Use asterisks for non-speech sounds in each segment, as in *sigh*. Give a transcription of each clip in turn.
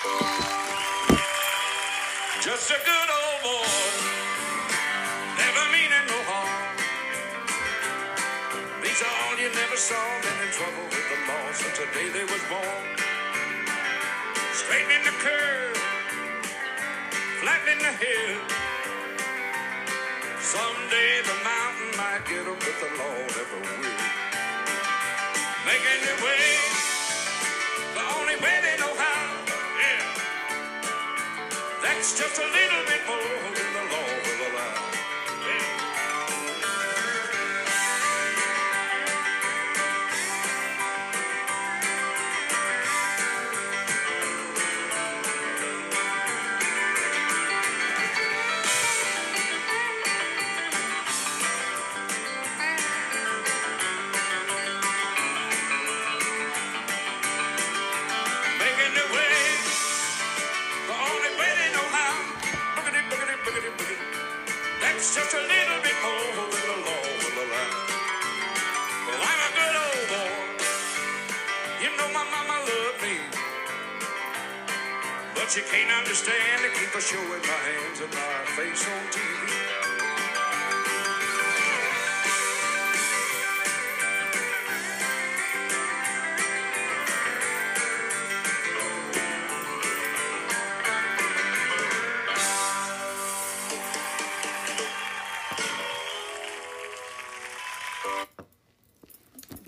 Just a good old boy, never meaning no harm. These are all you never saw, been in trouble with the law since the day they was born. Straightening the curve, flattening the hill. Someday the mountain might get 'em, but the law never will. Making their way, just a little you can't understand to keep a showing my hands and my face on TV.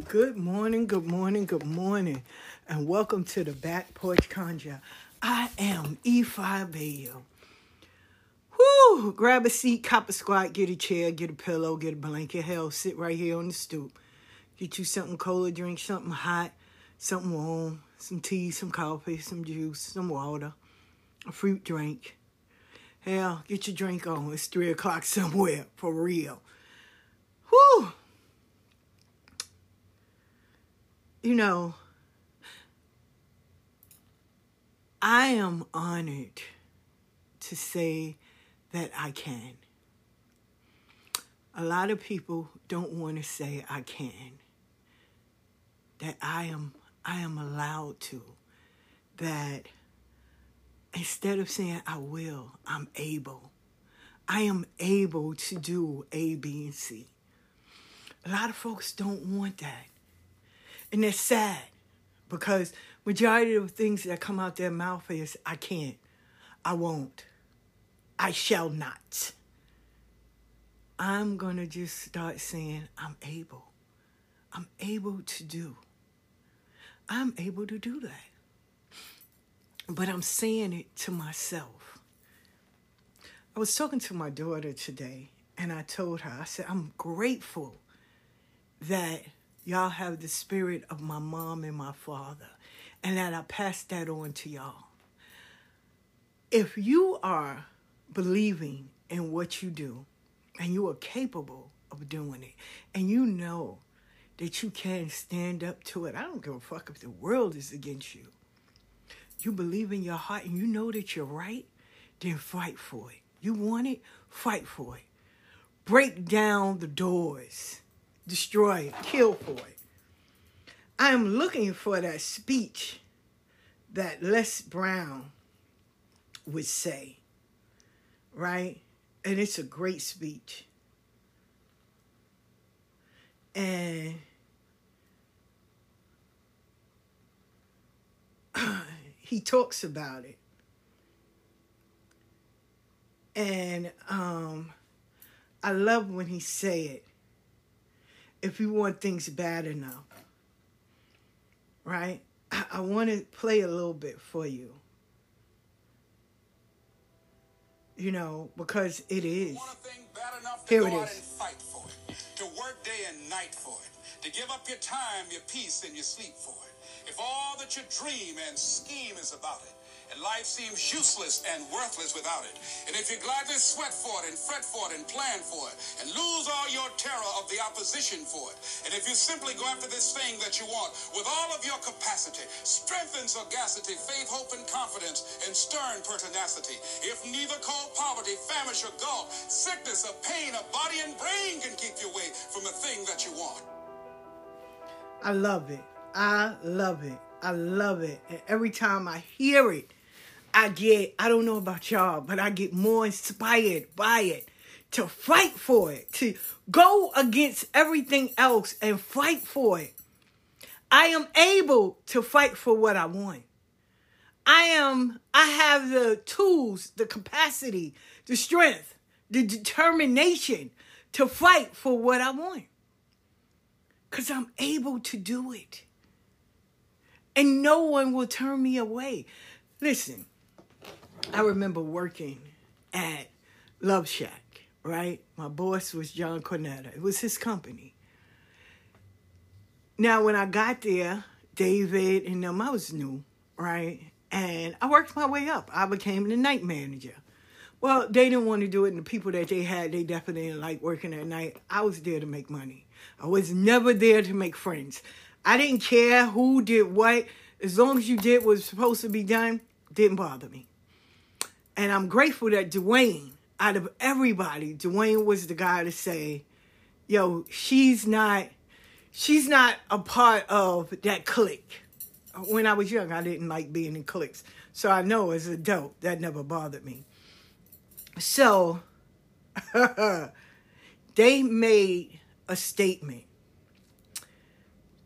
Good morning, good morning, good morning, and welcome to the Back Porch Conjure. Am Ifa Abeyo. Whoo! Grab a seat, cop a squat, get a chair, get a pillow, get a blanket. Hell, sit right here on the stoop. Get you something cold to drink, something hot, something warm, some tea, some coffee, some juice, some water, a fruit drink. Hell, get your drink on. It's three o'clock somewhere, for real. Whoo! you know, I am honored to say that I can. A lot of people don't want to say I can. That I am I am allowed to. That instead of saying I will, I'm able. I am able to do A, B, and C. A lot of folks don't want that. And it's sad because majority of things that come out their mouth is I can't, I won't, I shall not. I'm going to just start saying I'm able. I'm able to do. I'm able to do that. But I'm saying it to myself. I was talking to my daughter today and I told her, I said, I'm grateful that y'all have the spirit of my mom and my father, and that I pass that on to y'all. If you are believing in what you do, and you are capable of doing it, and you know that you can stand up to it, I don't give a fuck if the world is against you. You believe in your heart and you know that you're right, then fight for it. You want it, fight for it. Break down the doors destroy it, kill for it. I am looking for that speech that Les Brown would say, right? And it's a great speech. And *clears throat* he talks about it. And um, I love when he say it if you want things bad enough. Right? I, I want to play a little bit for you. You know, because it is. Want a thing bad enough to Here it is. and fight for it, to work day and night for it, to give up your time, your peace, and your sleep for it. If all that you dream and scheme is about it, and life seems useless and worthless without it, and if you gladly sweat for it and fret for it and plan for it, and lose all your terror of the opposition for it, and if you simply go after this thing that you want with all of your capacity, strength and sagacity, faith, hope, and confidence, and stern pertinacity, if neither cold poverty, famish, or gulf, sickness, or pain, of body and brain can keep you away from the thing that you want. I love it. I love it. I love it. And every time I hear it, I get, I don't know about y'all, but I get more inspired by it to fight for it, to go against everything else and fight for it. I am able to fight for what I want. I am, I have the tools, the capacity, the strength, the determination to fight for what I want. Because I'm able to do it. And no one will turn me away. Listen, I remember working at Love Shack, right? My boss was John Cornetta. It was his company. Now, when I got there, David and them, I was new, right? And I worked my way up. I became the night manager. Well, they didn't want to do it, and the people that they had, they definitely didn't like working at night. I was there to make money. I was never there to make friends. I didn't care who did what. As long as you did what was supposed to be done, didn't bother me. And I'm grateful that Dwayne, out of everybody, Dwayne was the guy to say, yo, she's not she's not a part of that clique. When I was young, I didn't like being in cliques. So I know as an adult, that never bothered me. So *laughs* they made a statement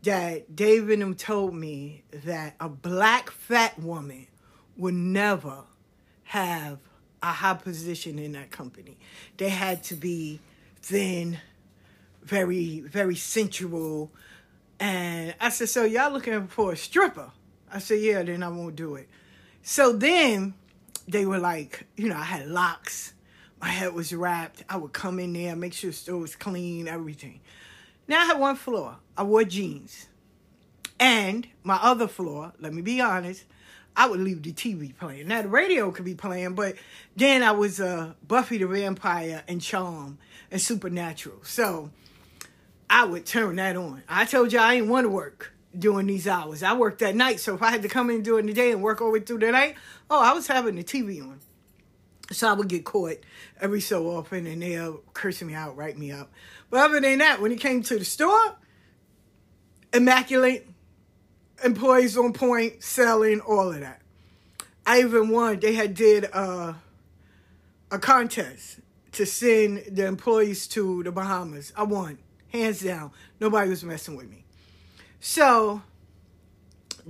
that David told me that a black fat woman would never have a high position in that company. They had to be thin, very, very sensual. And I said, So y'all looking for a stripper? I said, Yeah, then I won't do it. So then they were like, you know, I had locks. My head was wrapped. I would come in there, make sure the store was clean, everything. Now I had one floor. I wore jeans. And my other floor, let me be honest, I would leave the TV playing. Now the radio could be playing, but then I was uh, Buffy the Vampire and Charm and Supernatural. So I would turn that on. I told you I didn't want to work during these hours. I worked at night, so if I had to come in during the day and work over through the night, oh, I was having the TV on. So I would get caught every so often and they'll curse me out, write me up. But other than that, when it came to the store, immaculate, employees on point, selling, all of that. I even won, they had did uh, a contest to send the employees to the Bahamas. I won, hands down. Nobody was messing with me. So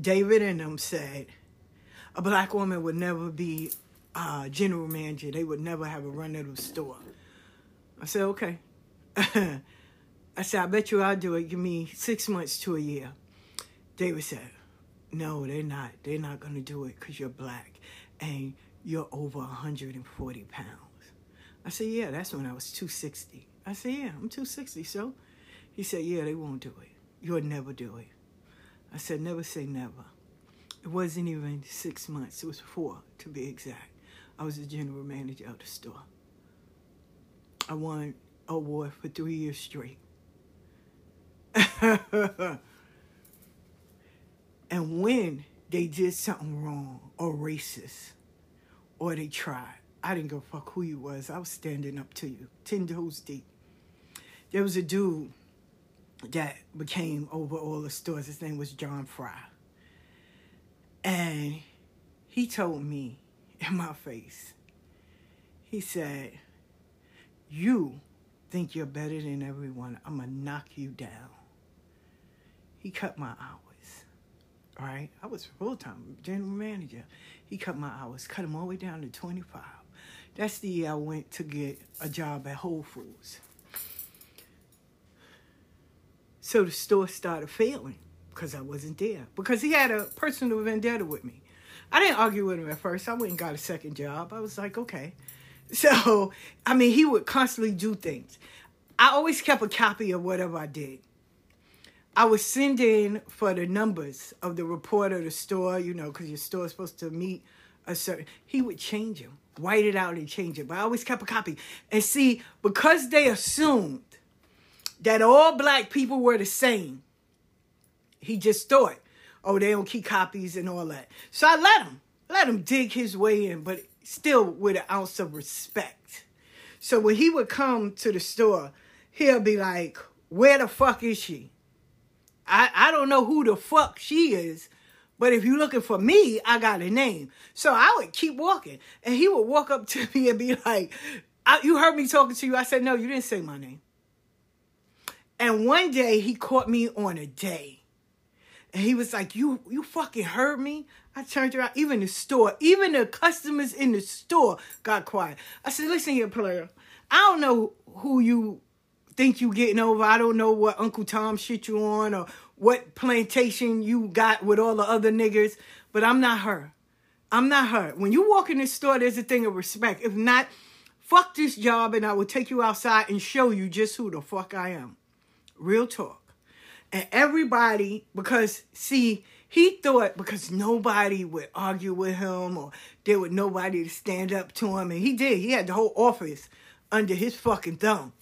David and them said a black woman would never be uh, general manager. They would never have a run of the store. I said, okay. *laughs* I said, I bet you I'll do it. Give me six months to a year. David said, no, they're not. They're not going to do it because you're black and you're over 140 pounds. I said, yeah, that's when I was 260. I said, yeah, I'm 260, so. He said, yeah, they won't do it. You'll never do it. I said, never say never. It wasn't even six months. It was four, to be exact. I was the general manager of the store. I won award for three years straight. *laughs* and when they did something wrong or racist or they tried, I didn't give a fuck who you was. I was standing up to you, ten toes deep. There was a dude that became over all the stores. His name was John Fry. And he told me *laughs* in my face, he said, You think you're better than everyone. I'm going to knock you down. He cut my hours. Right? I was full time general manager. He cut my hours, cut them all the way down to 25. That's the year I went to get a job at Whole Foods. So the store started failing because I wasn't there. Because he had a personal vendetta with me. I didn't argue with him at first. I went and got a second job. I was like, okay. *laughs* So, I mean, he would constantly do things. I always kept a copy of whatever I did. I was sending for the numbers of the report of the store, you know, because your store is supposed to meet a certain. He would change them, write it out and change it. But I always kept a copy. And see, because they assumed that all black people were the same. He just thought, oh, they don't keep copies and all that. So I let him, let him dig his way in, but still with an ounce of respect. So when he would come to the store, he'll be like, where the fuck is she? I, I don't know who the fuck she is, But if you're looking for me, I got a name. So I would keep walking. And he would walk up to *laughs* me and be like, You heard me talking to you. I said, No, you didn't say my name. And one day he caught me on a day. And he was like, You you fucking heard me? I turned around, even the store, even the customers in the store got quiet. I said, Listen here, player. I don't know who you think you getting over. I don't know what Uncle Tom shit you on or what plantation you got with all the other niggers, but I'm not her. I'm not her. When you walk in this store, there's a thing of respect. If not, fuck this job and I will take you outside and show you just who the fuck I am. Real talk. And everybody, because see, he thought because nobody would argue with him or there was nobody to stand up to him, and he did. He had the whole office under his fucking thumb.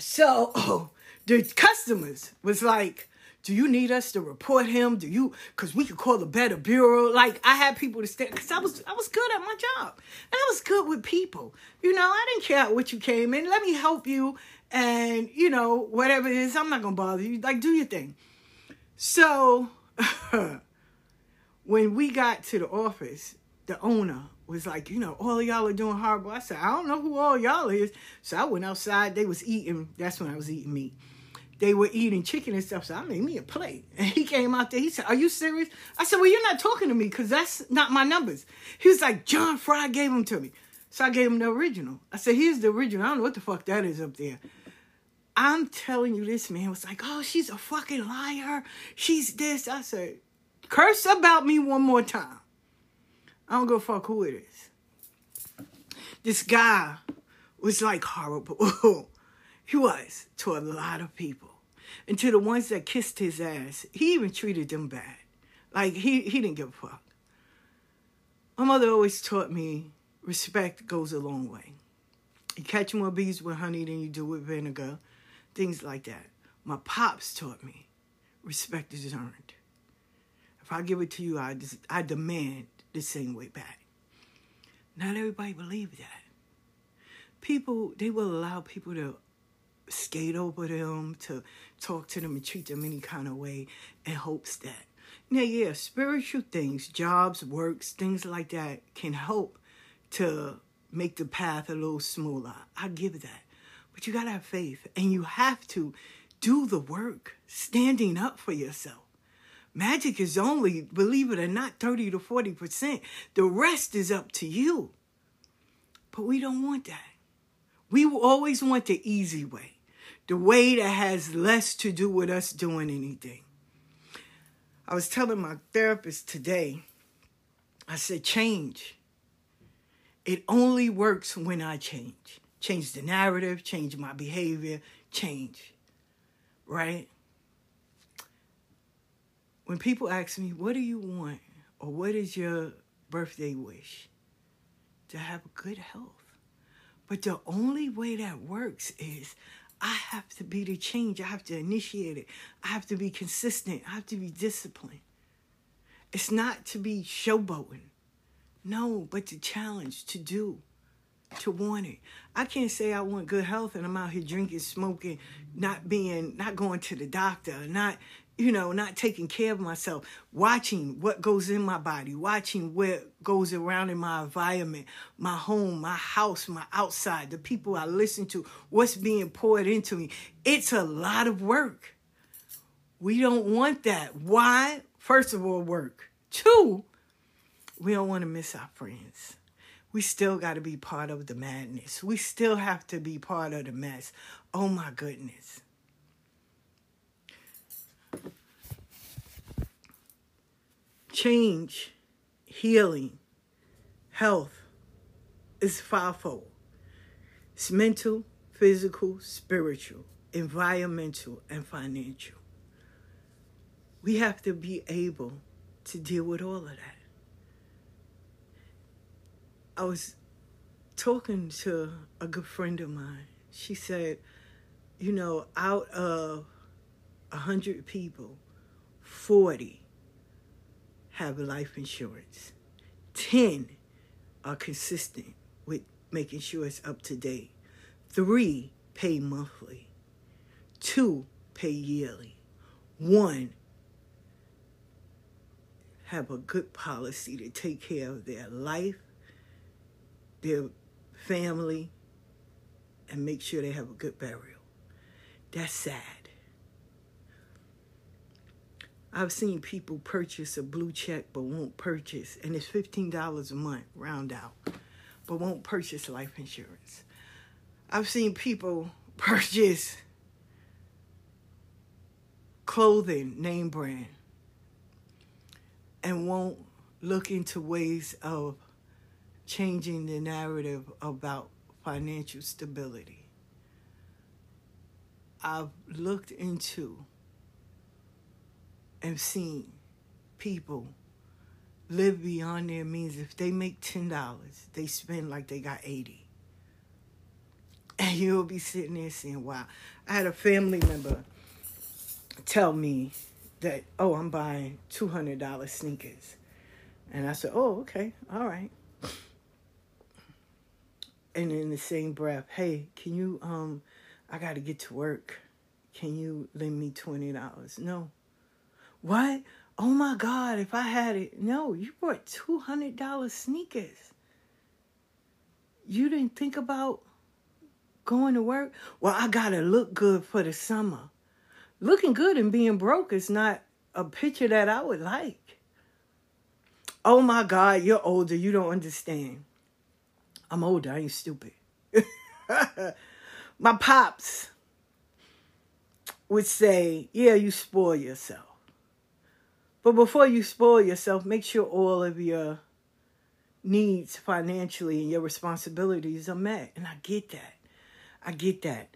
So oh, *clears throat* the customers was like, do you need us to report him? Do you? Because we could call the better bureau. Like I had people to stand because I was I was good at my job and I was good with people. You know, I didn't care what you came in. Let me help you, and you know whatever it is, I'm not gonna bother you. Like do your thing. So *laughs* when we got to the office, the owner was like, you know, all y'all are doing horrible. I said, I don't know who all y'all is. So I went outside. They was eating. That's when I was eating meat they were eating chicken and stuff. So I made me a plate. *laughs* And he came out there. He said, Are you serious? I said, Well, you're not talking to me because that's not my numbers. He was like, John Fry gave them to me. So I gave him the original. I said, Here's the original. I don't know what the fuck that is up there. I'm telling you, this man was like, Oh, she's a fucking liar. She's this. I said, Curse about me one more time. I don't a fuck who it is. This guy was like horrible. *laughs* he was to a lot of people. And to the ones that kissed his ass, he even treated them bad. Like he, he didn't give a fuck. My mother always taught me respect goes a long way. You catch more bees with honey than you do with vinegar, things like that. My pops taught me respect is earned. If I give it to you, I, I demand the same way back. Not everybody believe that. People, they will allow people to skate over them, to talk to them and treat them any kind of way in hopes that. Now, yeah, spiritual things, jobs, works, things like that can help to make the path a little smoother. I give that. But you got to have faith and you have to do the work, standing up for yourself. Magic is only, believe it or not, 30 to 40%. The rest is up to you. But we don't want that. We always want the easy way the way that has less to do with us doing anything. I was telling my therapist today, I said, change. It only works when I change. Change the narrative, change my behavior, change. Right? When people ask me, what do you want? Or what is your birthday wish? To have good health. But the only way that works is I have to be the change. I have to initiate it. I have to be consistent. I have to be disciplined. It's not to be showboating. No, but to challenge, to do, to want it. I can't say I want good health and I'm out here drinking, smoking, not being, not going to the doctor, not you know, not taking care of myself, watching what goes in my body, watching what goes around in my environment, my home, my house, my outside, the people I listen to, what's being poured into me. It's a lot of work. We don't want that. Why? First of all, work. Two, we don't want to miss our friends. We still got to be part of the madness. We still have to be part of the mess. Oh my goodness. Change, healing, health is fivefold. It's mental, physical, spiritual, environmental, and financial. We have to be able to deal with all of that. I was talking to a good friend of mine. She said, you know, out of a hundred people, 40 have life insurance. 10 are consistent with making sure it's up to date. Three pay monthly. Two pay yearly. One have a good policy to take care of their life, their family, and make sure they have a good burial. That's sad. I've seen people purchase a blue check but won't purchase, and it's $15 a month, round out, but won't purchase life insurance. I've seen people *laughs* purchase clothing, name brand, and won't look into ways of changing the narrative about financial stability. I've looked into and seen people live beyond their means. If they make $10, they spend like they got 80. And you'll be sitting there saying, wow. I had a family member tell me that, oh, I'm buying $200 sneakers. And I said, oh, okay, all right. And in the same breath, hey, can you, um, I got to get to work. Can you lend me $20? No. What? Oh my God, if I had it. No, you bought $200 sneakers. You didn't think about going to work? Well, I got to look good for the summer. Looking good and being broke is not a picture that I would like. Oh my God, you're older. You don't understand. I'm older. I ain't stupid. *laughs* my pops would say, Yeah, you spoil yourself. But before you spoil yourself, make sure all of your needs financially and your responsibilities are met. And I get that. I get that.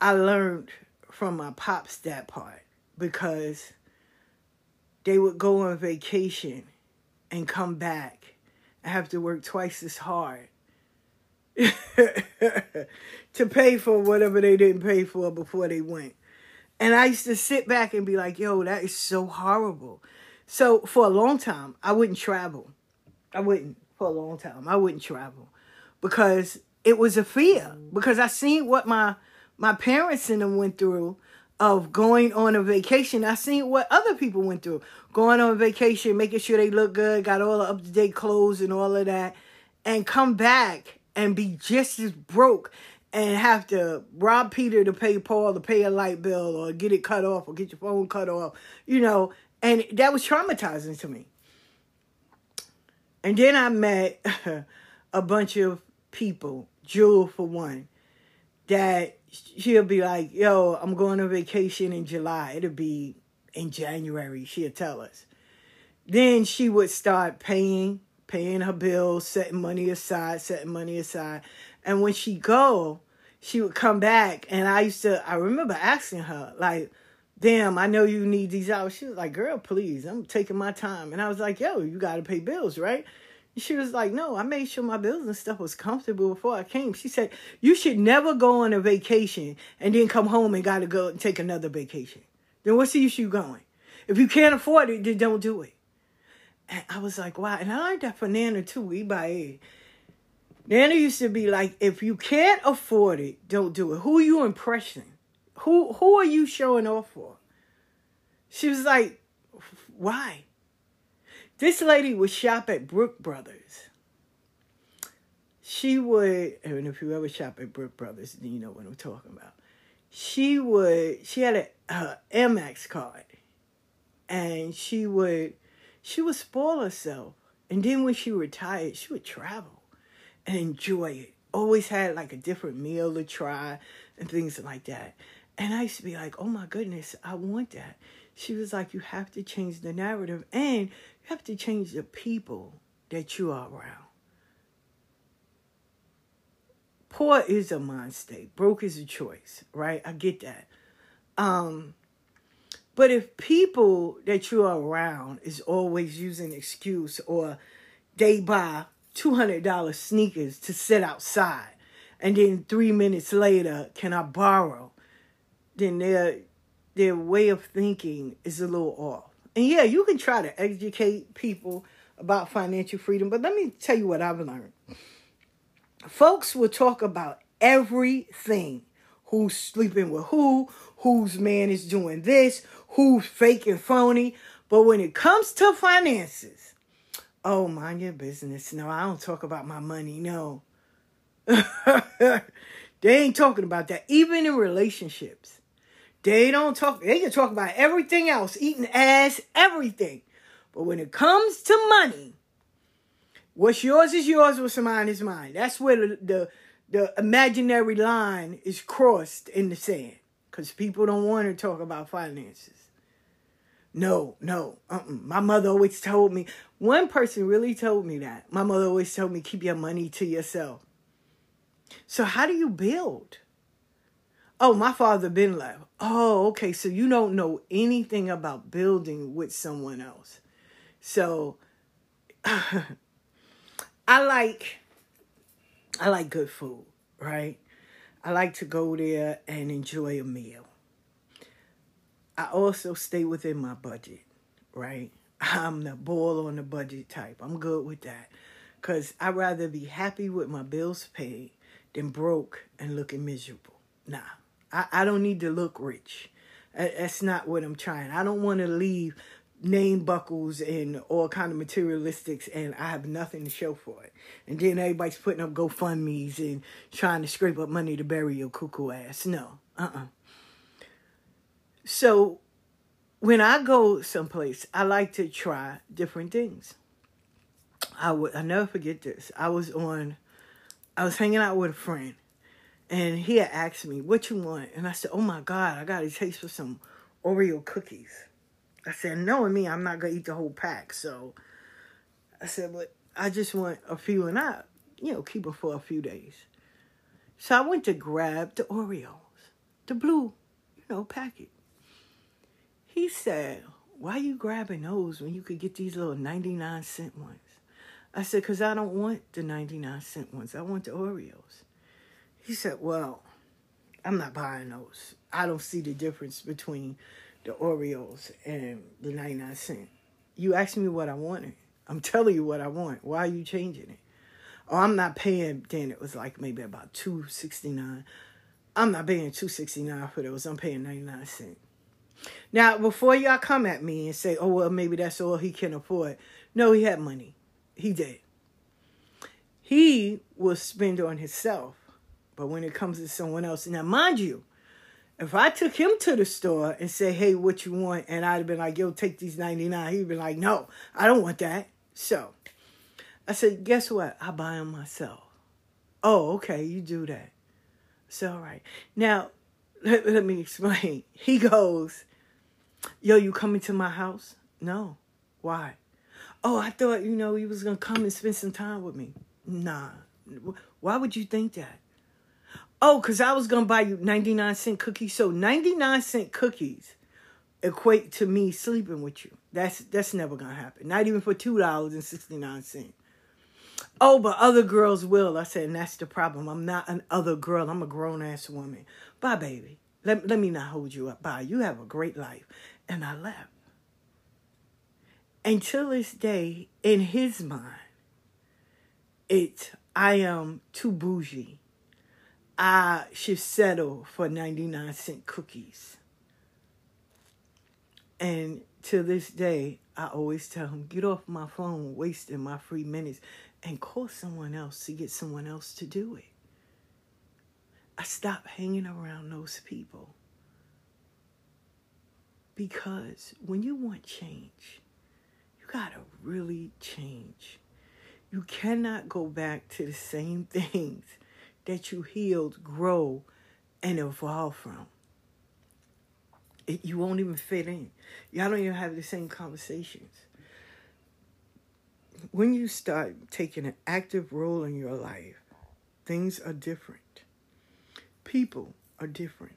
I learned from my pops that part because they would go on vacation and come back and have to work twice as hard *laughs* to pay for whatever they didn't pay for before they went. And I used to sit back and be like, yo, that is so horrible. So for a long time, I wouldn't travel. I wouldn't for a long time. I wouldn't travel because it was a fear because I seen what my my parents and them went through of going on a vacation. I seen what other people went through. Going on vacation, making sure they look good, got all the up to date clothes and all of that, and come back and be just as broke and have to rob Peter to pay Paul to pay a light bill or get it cut off or get your phone cut off, you know, and that was traumatizing to me. And then I met *laughs* a bunch of people, Jewel for one, that she'll be like, yo, I'm going on vacation in July. It'll be in January, she'll tell us. Then she would start paying, paying her bills, setting money aside, setting money aside. And when she go, she would come back and I used to I remember asking her, like, damn, I know you need these hours. She was like, girl, please, I'm taking my time. And I was like, yo, you got to pay bills, right? She was like, no, I made sure my bills and stuff was comfortable before I came. She said, you should never go on a vacation and then come home and got to go and take another vacation. Then what's the issue going? If you can't afford it, then don't do it. And I was like, wow. And I learned that from Nana too, Ibae. Nana used to be like, if you can't afford it, don't do it. Who are you impressing? Who who are you showing off for? She was like, why? This lady would shop at Brooks Brothers. She would, and if you ever shop at Brooks Brothers, you know what I'm talking about. She would, she had a, a Amex card, and she would, she would spoil herself. And then when she retired, she would travel and enjoy it. Always had like a different meal to try and things like that. And I used to be like, oh my goodness, I want that. She was like, you have to change the narrative and you have to change the people that you are around. Poor is a mind state. Broke is a choice, right? I get that. Um, but if people that you are around is always using excuse or they buy $200 sneakers to sit outside and then three minutes later, can I borrow? Then their, their way of thinking is a little off. And yeah, you can try to educate people about financial freedom, but let me tell you what I've learned. Folks will talk about everything who's sleeping with who, whose man is doing this, who's fake and phony. But when it comes to finances, oh, mind your business. No, I don't talk about my money. No. *laughs* they ain't talking about that. Even in relationships, they don't talk. They can talk about everything else, eating ass, everything. But when it comes to money, what's yours is yours, what's mine is mine. That's where the, the, the imaginary line is crossed in the sand. Because people don't want to talk about finances. No, no. Uh-uh. My mother always told me, one person really told me that. My mother always told me, keep your money to yourself. So, how do you build? Oh, my father been like, oh, okay. So you don't know anything about building with someone else. So *laughs* I like I like good food, right? I like to go there and enjoy a meal. I also stay within my budget, right? *laughs* I'm the boil on the budget type. I'm good with that. Cause I'd rather be happy with my bills paid than broke and looking miserable. Nah. I, I don't need to look rich. That's not what I'm trying. I don't want to leave name buckles and all kind of materialistics and I have nothing to show for it. And then everybody's putting up GoFundMe's and trying to scrape up money to bury your cuckoo ass. No. Uh-uh. So when I go someplace, I like to try different things. I would I never forget this. I was on I was hanging out with a friend and he had asked me, What you want? And I said, Oh my God, I got a taste for some Oreo cookies. I said, knowing me, I'm not gonna eat the whole pack. So I said, but I just want a few and I, you know, keep it for a few days. So I went to grab the Oreos, the blue, you know, packet. He said, why you grabbing those when you could get these little 99 cent ones? I said, because I don't want the 99 cent ones. I want the Oreos. He said, well, I'm not buying those. I don't see the difference between the Oreos and the 99 cent. You asked me what I wanted. I'm telling you what I want. Why are you changing it? Oh, I'm not paying then it was like maybe about 269. I'm not paying 269 for those. I'm paying 99 cent. Now, before y'all come at me and say, "Oh, well, maybe that's all he can afford." No, he had money. He did. He will spend on himself. But when it comes to someone else, now mind you, if I took him to the store and said, "Hey, what you want?" and I'd have been like, "Yo, take these 99." He'd be like, "No, I don't want that." So, I said, "Guess what? I buy them myself." Oh, okay, you do that. So, all right. Now, let, let me explain. *laughs* He goes, "Yo, you coming to my house?" No. Why? Oh, I thought you know he was gonna come and spend some time with me. Nah. Why would you think that? Oh, because I was going to buy you 99 cent cookies. So 99 cent cookies equate to me sleeping with you. That's that's never going to happen. Not even for $2.69. Oh, but other girls will. I said, and that's the problem. I'm not an other girl. I'm a grown ass woman. Bye, baby. Let, let me not hold you up. Bye. You have a great life. And I left. Until this day, in his mind, it's I am too bougie I should settle for 99 cent cookies. And to this day, I always tell him, get off my phone, wasting my free minutes, and call someone else to get someone else to do it. I stopped hanging around those people. Because when you want change, you gotta really change. You cannot go back to the same *laughs* things that you healed grow and evolve from. It, you won't even fit in. Y'all don't even have the same conversations. When you start taking an active role in your life, things are different. People are different.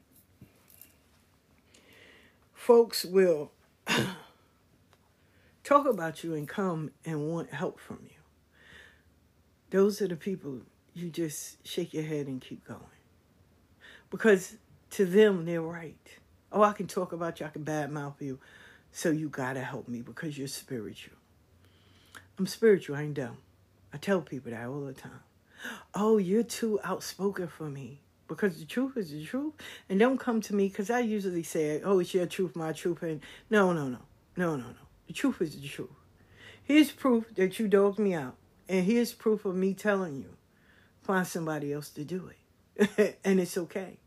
Folks will *clears throat* talk about you and come and want help from you. Those are the people you just shake your head and keep going. Because to them, they're right. Oh, I can talk about you, I can badmouth you. So you gotta help me because you're spiritual. I'm spiritual, I ain't dumb. I tell people that all the time. Oh, you're too outspoken for me. Because the truth is the truth. And don't come to me because I usually say, oh, it's your truth, my truth. And no, no, no. No, no, no. The truth is the truth. Here's proof that you dogged me out. And here's proof of me telling you. Find somebody else to do it. *laughs* and it's okay.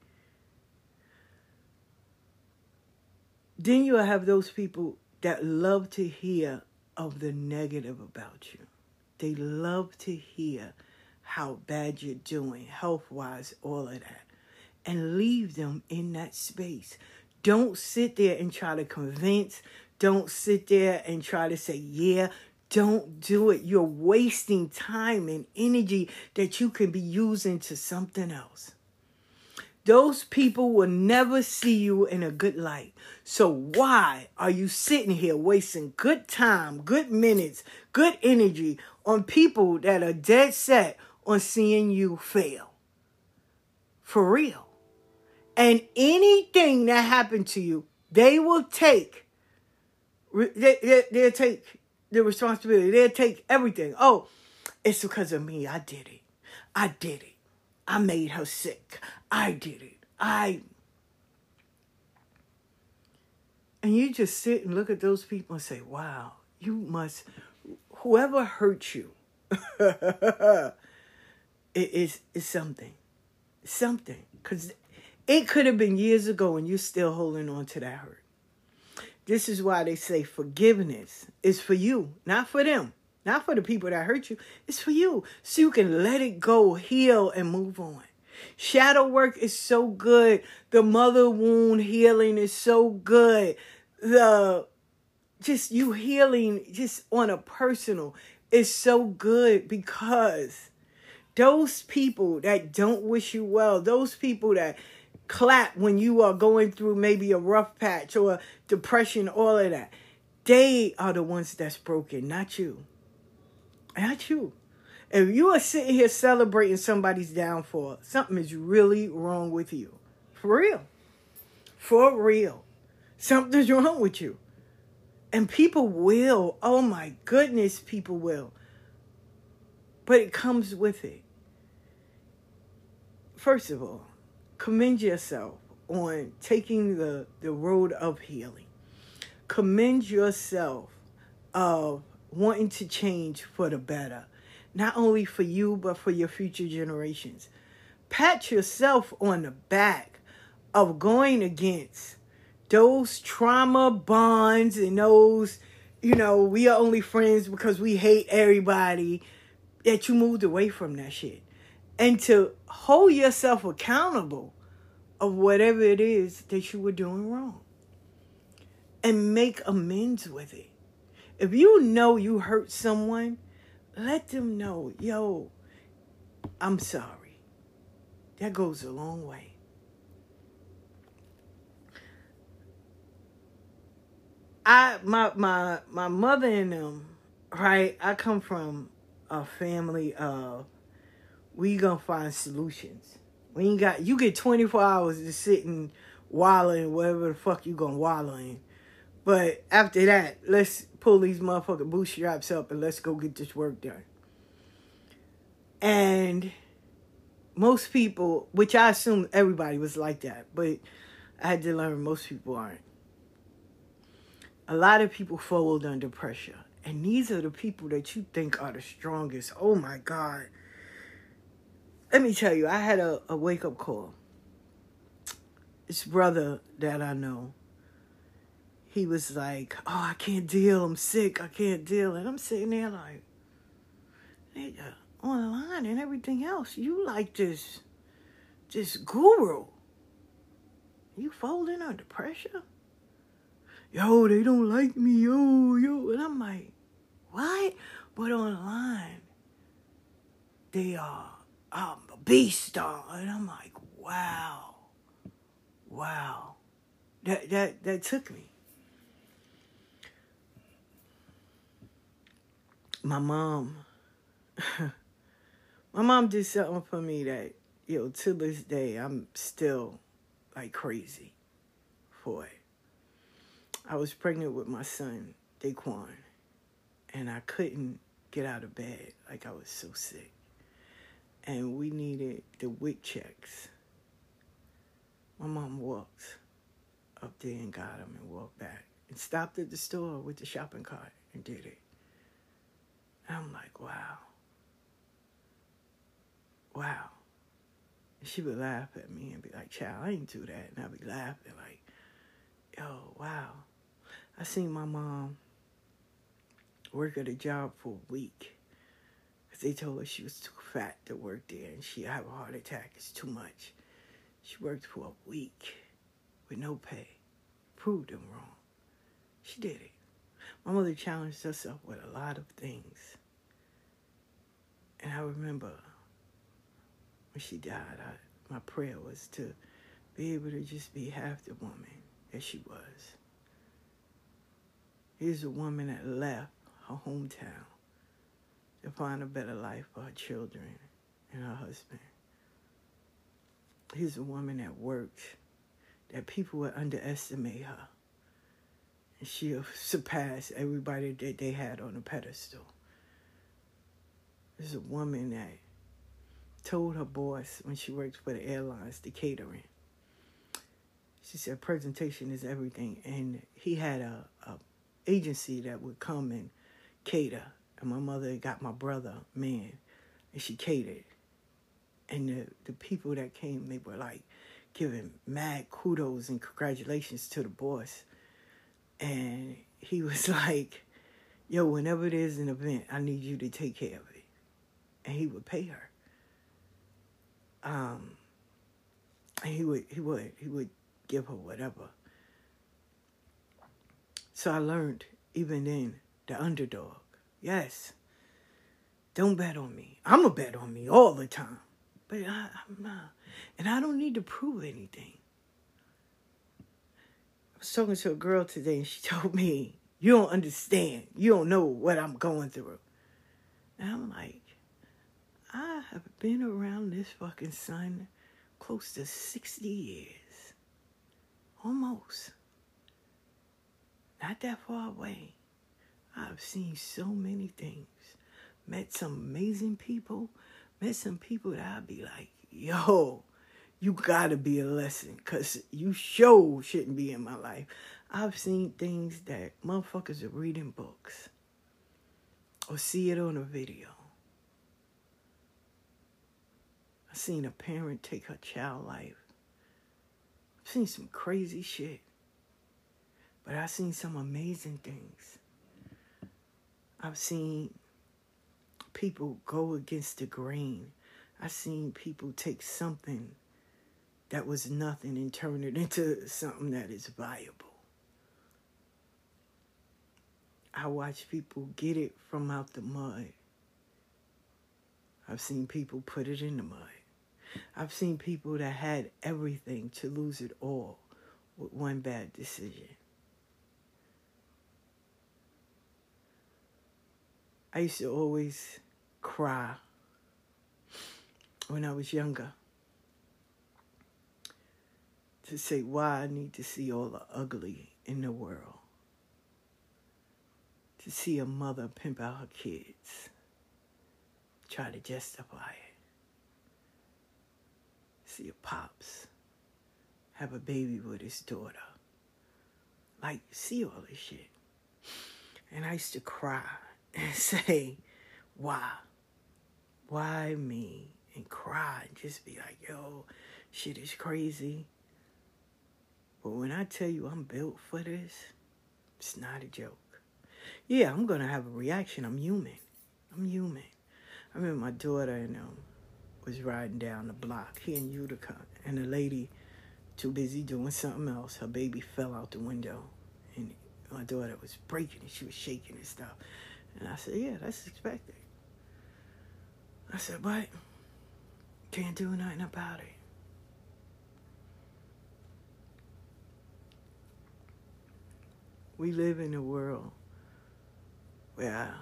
Then you'll have those people that love to hear of the negative about you. They love to hear how bad you're doing, health wise, all of that. And leave them in that space. Don't sit there and try to convince. Don't sit there and try to say, yeah. Don't do it. You're wasting time and energy that you can be using to something else. Those people will never see you in a good light. So why are you sitting here wasting good time, good minutes, good energy on people that are dead set on seeing you fail? For real. And anything that happened to you, they will take they, they, they'll take the responsibility. They'll take everything. Oh, it's because of me. I did it. I did it. I made her sick. I did it. I. And you just sit and look at those people and say, wow, you must, whoever hurt you, *laughs* it is is something. Something. Because it could have been years ago and you're still holding on to that hurt. This is why they say forgiveness is for you, not for them, not for the people that hurt you. It's for you. So you can let it go, heal, and move on. Shadow work is so good. The mother wound healing is so good. The just you healing just on a personal is so good because those people that don't wish you well, those people that clap when you are going through maybe a rough patch or depression, all of that, they are the ones that's broken, not you. Not you. If you are sitting here celebrating somebody's downfall, something is really wrong with you. For real. For real. Something's wrong with you. And people will. Oh my goodness, people will. But it comes with it. First of all, commend yourself on taking the, the road of healing. Commend yourself of wanting to change for the better not only for you, but for your future generations. Pat yourself on the back of going against those trauma bonds and those, you know, we are only friends because we hate everybody, that you moved away from that shit. And to hold yourself accountable of whatever it is that you were doing wrong. And make amends with it. If you know you hurt someone, let them know, yo, I'm sorry. That goes a long way. I my my my mother and them, right? I come from a family of we gonna find solutions. We ain't got you get 24 hours to sit and wallow in whatever the fuck you gonna wallow in. But after that, let's pull these motherfucking bootstraps up and let's go get this work done. And most people, which I assume everybody was like that, but I had to learn most people aren't. A lot of people fold under pressure. And these are the people that you think are the strongest. Oh my God. Let me tell you, I had a, a wake up call. This brother that I know, he was like, Oh, I can't deal. I'm sick. I can't deal. And I'm sitting there like, nigga, online and everything else, you like this, this guru. You folding under pressure? Yo, they don't like me, yo, yo. And I'm like, what? But online, they are um, a beast star. And I'm like, wow. Wow. That that that took me. My mom *laughs* my mom did something for me that, you know, to this day, I'm still like crazy for it. I was pregnant with my son, Daquan, and I couldn't get out of bed. Like I was so sick. And we needed the WIC checks. My mom walked up there and got him and walked back. and stopped at the store with the shopping cart and did it. I'm like, wow. Wow. And she would laugh at me and be like, child, I ain't do that. And I'd be laughing like, yo, wow. I seen my mom work at a job for a week. Because they told her she was too fat to work there and she'd have a heart attack. It's too much. She worked for a week with no pay. Proved them wrong. She did it. My mother challenged herself with a lot of things. And I remember when she died, I, my prayer was to be able to just be half the woman that she was. Here's a woman that left her hometown to find a better life for her children and her husband. Here's a woman that worked that people would underestimate her. And she'll surpass everybody that they had on a pedestal. There's a woman that told her boss when she worked for the airlines, the catering. She said presentation is everything, and he had a, a agency that would come and cater. And my mother got my brother, man, and she catered. And the, the people that came, they were like giving mad kudos and congratulations to the boss. And he *laughs* was like, yo, whenever there's an event, I need you to take care of it. And he would pay her. Um, and he would, he would, he would give her whatever. So I learned even then the underdog. Yes. Don't bet on me. I'm a bet on me all the time. But I, I'm not. And I don't need to prove anything. I was talking to a girl today and she *laughs* told me, You don't understand. You don't know what I'm going through. And I'm like, I have been around this fucking sun close to 60 years. Almost. Not that far away. I've seen so many things. Met some amazing people. Met some people that I'd be like, yo, you gotta be a lesson because you sure shouldn't be in my life. I've seen things that motherfuckers are reading books or see it on a video. I've seen a parent take her child life. I've seen some crazy shit. But I've seen some amazing things. I've seen people go against the grain. I've seen people take something that was nothing and turn it into something that is valuable. I watch people get it from out the mud. I've seen people put it in the mud. I've seen people that had everything to lose it all with one bad decision. I used to always cry when I was younger to say why I need to see all the ugly in the world. To see a mother pimp out her kids, try to justify it. See a pops have a baby with his daughter. Like, see all this shit. And I used to cry and *laughs* say, why? Why me? And cry and just be like, yo, shit is crazy. But when I tell you I'm built for this, it's not a joke. Yeah, I'm gonna have a reaction. I'm human. I'm human. I remember my daughter and um was riding down the block here in Utica, and the lady, too busy doing something else, her baby fell out the window, and my daughter was breaking and she was shaking and stuff. And I said, Yeah, that's expected. I said, But can't do nothing about it. We live in a world where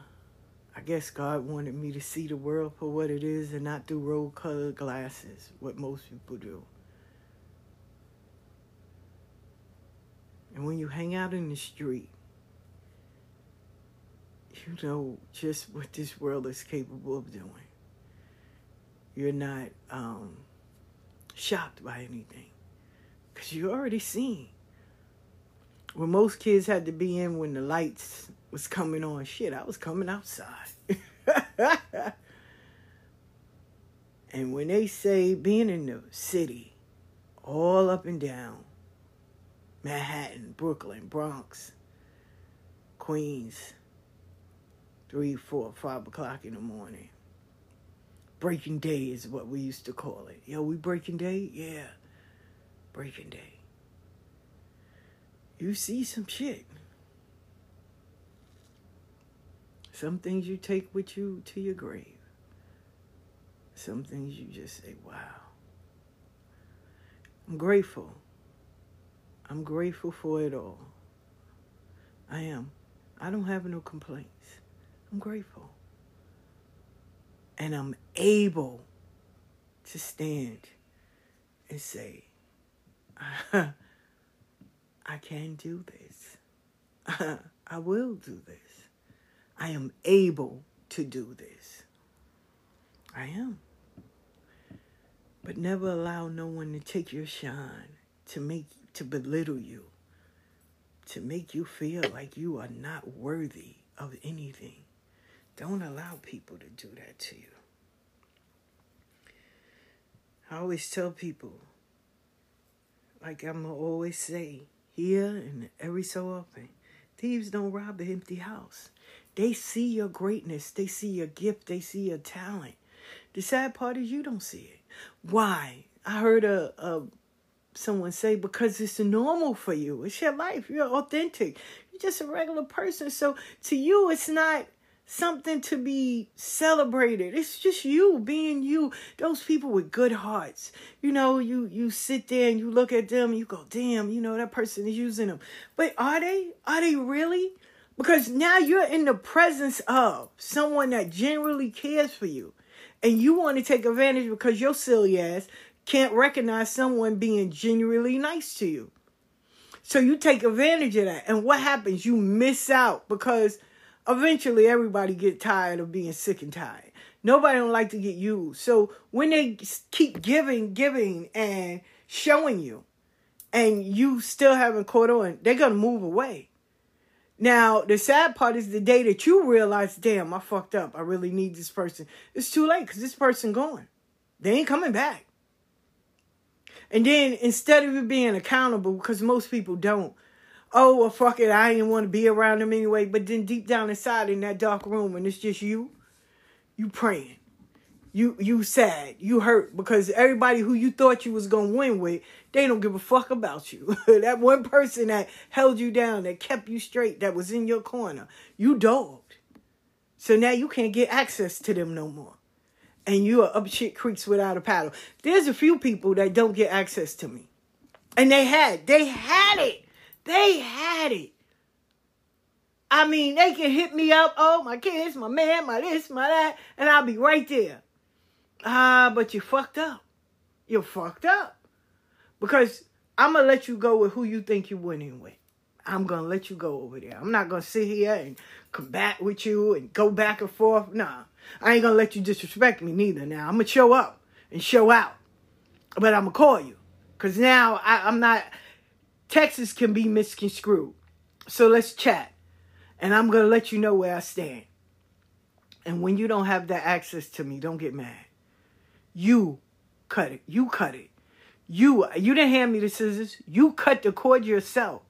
I guess God wanted me to see the world for what it is and not through rose colored glasses, what most people do. And when you hang out in the street, you know just what this world is capable of doing. You're not um, shocked by anything because you already seen when most kids had to be in when the lights was coming on. Shit, I was coming outside. *laughs* and when they say being in the city, all up and down, Manhattan, Brooklyn, Bronx, Queens, three, four, five o'clock in the morning. Breaking day is what we used to call it. Yo, we breaking day? Yeah. Breaking day. You see some shit. Some things you take with you to your grave. Some things you just say, wow. I'm grateful. I'm grateful for it all. I am. I don't have no complaints. I'm grateful. And I'm able to stand and say, *laughs* I can do this. *laughs* I will do this. I am able to do this. I am. But never allow no one to take your shine, to make to belittle you, to make you feel like you are not worthy of anything. Don't allow people to do that to you. I always tell people, like I'm always say here and every so often, thieves don't rob an empty house. They see your greatness, they see your gift, they see your talent. The sad part is you don't see it. Why? I heard a, a someone say because it's normal for you. It's your life. You're authentic. You're just a regular person. So to you, it's not something to be celebrated. It's just you being you. Those people with good hearts. You know, you you sit there and you look at them you go, "Damn, you know that person is using them." But are they? Are they really? Because now you're in the presence of someone that genuinely cares for you. And you want to take advantage because your silly ass can't recognize someone being genuinely nice to you. So you take advantage of that. And what happens? You miss out because eventually everybody get tired of being sick and tired. Nobody don't like to get used. So when they keep giving, giving and showing you and you still haven't caught on, they're to move away. Now, the sad part is the day that you realize, damn, I fucked up. I really need this person. It's too late because this person gone. They ain't coming back. And then instead of you being accountable, because most people don't, oh, well, fuck it, I didn't want to be around them anyway. But then deep down inside in that dark room, and it's just you, you praying. You you sad, you hurt because everybody who you thought you was gonna win with, they don't give a fuck about you. *laughs* that one person that held you down, that kept you straight, that was in your corner, you dogged. So now you can't get access to them no more and you are up shit creeks without a paddle. There's a few people that don't get access to me. And they had, they had it. They had it. I mean, they can hit me up. Oh, my kids, my man, my this, my that. And I'll be right there. Ah, but you fucked up. You're fucked up. Because I'm going to let you go with who you think you're winning with. I'm going to let you go over there. I'm not going to sit here and combat with you and go back and forth. Nah. I ain't gonna let you disrespect me neither. Now I'm gonna show up and show out, but I'm gonna call you because now I, I'm not. Texas can be misconstrued, so let's chat, and I'm gonna let you know where I stand. And when you don't have that access to me, don't get mad. You cut it. You cut it. You you didn't hand me the scissors. You cut the cord yourself.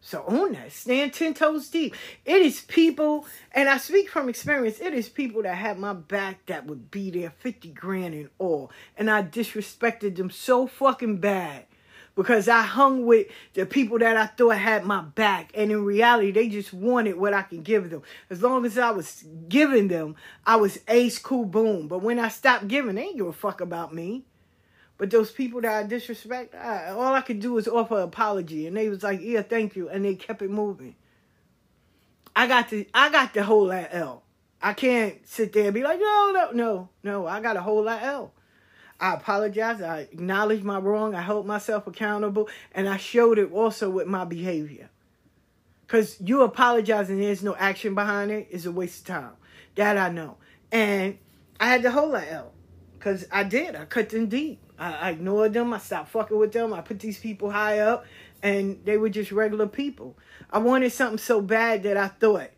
So own that. Stand 10 toes deep. It is people, and I speak from experience, it is people that had my back that would be there 50 grand and all. And I disrespected them so fucking bad because I hung with the people that I thought had my back. And in reality, they just wanted what I could give them. As long as I was giving them, I was ace, cool, boom. But when I stopped giving, they ain't give a fuck about me. But those people that I disrespect, I, all I could do is offer an apology, and they was like, "Yeah, thank you," and they kept it moving. I got to, I got to hold that L. I can't sit there and be like, "No, no, no, no." I got to hold that L. I apologize. I acknowledge my wrong. I hold myself accountable, and I showed it also with my behavior. Cause you apologizing, there's no action behind it, is a waste of time. That I know, and I had to hold that L, cause I did. I cut them deep. I, I ignored them. I stopped fucking with them. I put these people high up. and they were just regular people. I wanted something so bad that I thought,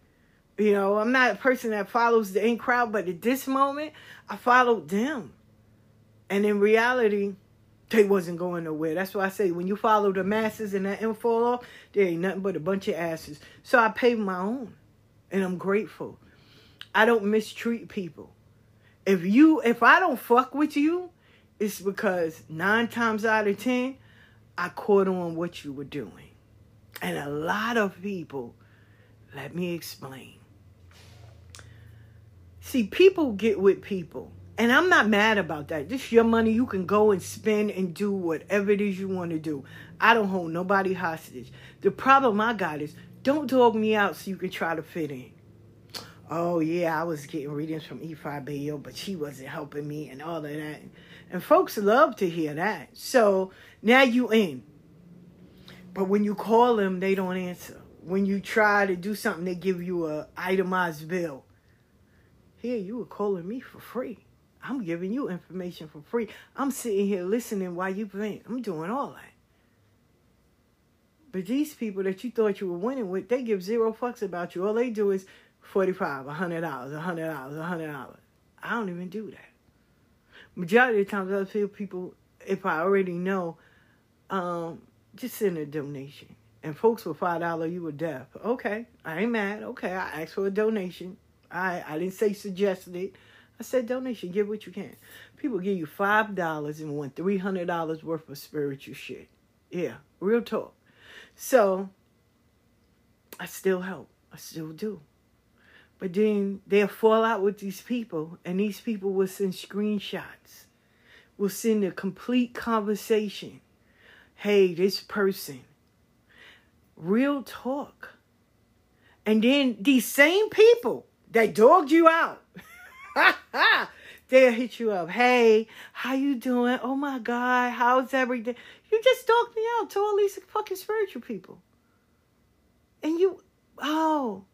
you know, I'm not a person that follows the in crowd, but at this moment, I followed them. And in reality, they wasn't going nowhere. That's why I say when you follow the masses and that info, there ain't nothing but a bunch of asses. So I paved my own, and I'm grateful. I don't mistreat people. If you, if I don't fuck with you, it's because nine times out of ten, I caught on what you were doing. And a lot of people, let me explain. See, people get with people. And I'm not mad about that. This your money. You can go and spend and do whatever it is you want to do. I don't hold nobody hostage. The problem I got is don't dog me out so you can try to fit in. Oh yeah, I was getting readings from Ifa Abeyo, but she wasn't helping me and all of that. And folks love to hear that. So now you in. But when you call them, they don't answer. When you try to do something, they give you a itemized bill. Here, you were calling me for free. I'm giving you information for free. I'm sitting here listening while you vent. I'm doing all that. But these people that you thought you were winning with, they give zero fucks about you. All they do is 45 $100, $100, $100. I don't even do that. Majority of the times I feel people, if I already know, um, just send a donation. And folks with five dollar, you were deaf. Okay, I ain't mad. Okay, I asked for a donation. I I didn't say suggested it. I said donation. Give what you can. People give you five dollars and want three hundred dollars worth of spiritual shit. Yeah, real talk. So I still help. I still do. But then they'll fall out with these people, and these people will send screenshots, will send a complete conversation. Hey, this person. Real talk. And then these same people that dogged you out, *laughs* *laughs* they'll hit you up. Hey, how you doing? Oh my God, how's everything? You just dogged me out to all these fucking spiritual people. And you, oh,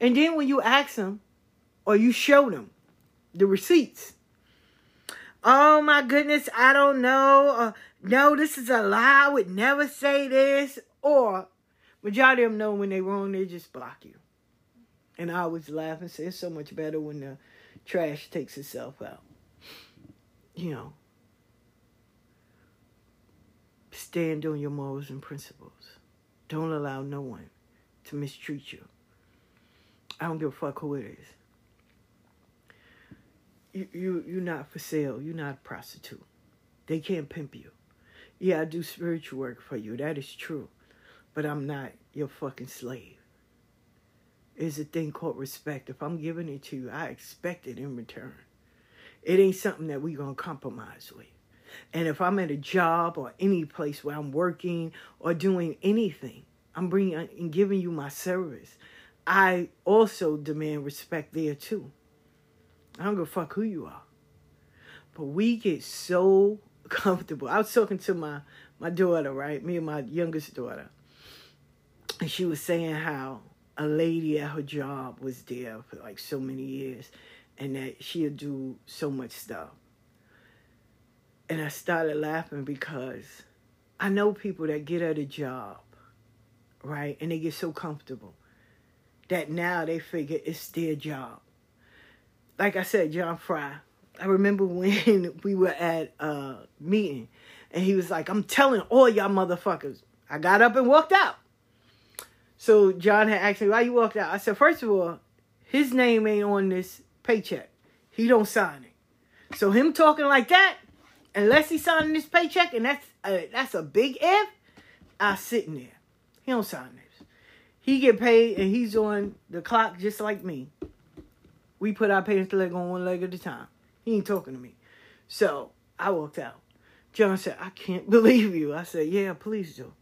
and then when you ask them or you show them the receipts, oh my goodness, I don't know. Uh, no, this is a lie. I would never say this. Or majority of them know when they're wrong, they just block you. And I always laugh and say it's so much better when the trash takes itself out. You know, stand on your morals and principles. Don't allow no one to mistreat you. I don't give a fuck who it is. You you you're not for sale. You're not a prostitute. They can't pimp you. Yeah, I do spiritual work for you. That is true. But I'm not your fucking slave. It's a thing called respect. If I'm giving it to you, I expect it in return. It ain't something that we're gonna compromise with. And if I'm at a job or any place where I'm working or doing anything, I'm bringing and giving you my service. I also demand respect there too. I don't give a fuck who you are. But we get so *laughs* comfortable. I was talking to my my daughter, right? Me and my youngest daughter. And she was saying how a lady at her job was there for like so many years and that she'd do so much stuff. And I started laughing because I know people that get at a job, right? And they get so comfortable that now they figure it's their job. Like I said, John Fry, I remember *laughs* when we were at a meeting and he was like, I'm telling all y'all motherfuckers. I got up and walked out. So John had asked me, why you walked out? I said, first of all, his name ain't on this paycheck. He don't sign it. So him talking like that, unless he's signing this paycheck, and that's a, that's a big if, I sitting there. He don't sign this. He get paid and he's on the clock just like me. We put our pants leg on one leg at a time. He ain't talking to me. So I walked out. John said, I can't *laughs* believe you. I said, Yeah, please do.